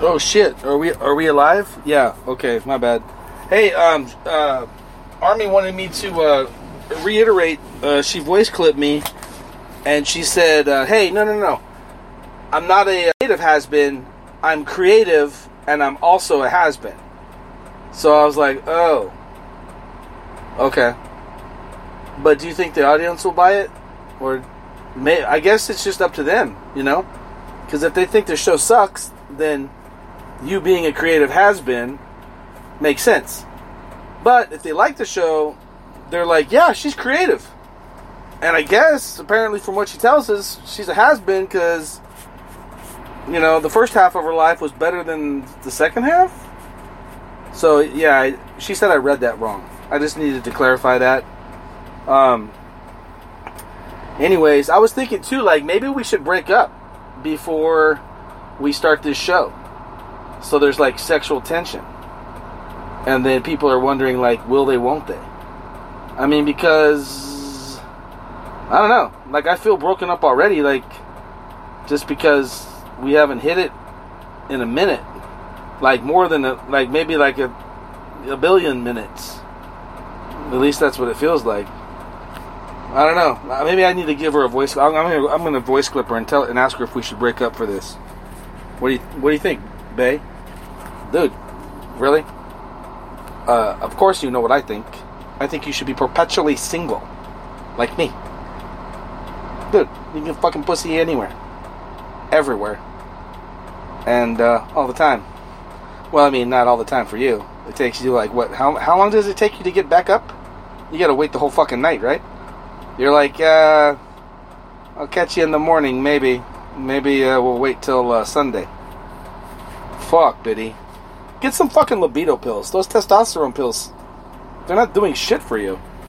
Oh shit! Are we are we alive? Yeah. Okay. My bad. Hey, um, uh, Army wanted me to uh, reiterate. Uh, she voice clipped me, and she said, uh, "Hey, no, no, no. I'm not a creative has been. I'm creative, and I'm also a has been." So I was like, "Oh, okay." But do you think the audience will buy it, or may? I guess it's just up to them, you know. Because if they think the show sucks, then you being a creative has been makes sense. But if they like the show, they're like, yeah, she's creative. And I guess, apparently, from what she tells us, she's a has been because, you know, the first half of her life was better than the second half. So, yeah, I, she said I read that wrong. I just needed to clarify that. Um, anyways, I was thinking too, like, maybe we should break up before we start this show. So there's like sexual tension. And then people are wondering, like, will they, won't they? I mean, because. I don't know. Like, I feel broken up already, like, just because we haven't hit it in a minute. Like, more than, a, like, maybe like a, a billion minutes. At least that's what it feels like. I don't know. Uh, maybe I need to give her a voice. I'm, I'm gonna, I'm gonna voice clip her and tell and ask her if we should break up for this. What do you What do you think, Bay? Dude, really? Uh, of course you know what I think. I think you should be perpetually single, like me. Dude, you can fucking pussy anywhere, everywhere, and uh, all the time. Well, I mean, not all the time for you. It takes you like what? How how long does it take you to get back up? You gotta wait the whole fucking night, right? You're like, uh, I'll catch you in the morning, maybe. Maybe uh, we'll wait till uh, Sunday. Fuck, Biddy. Get some fucking libido pills. Those testosterone pills, they're not doing shit for you.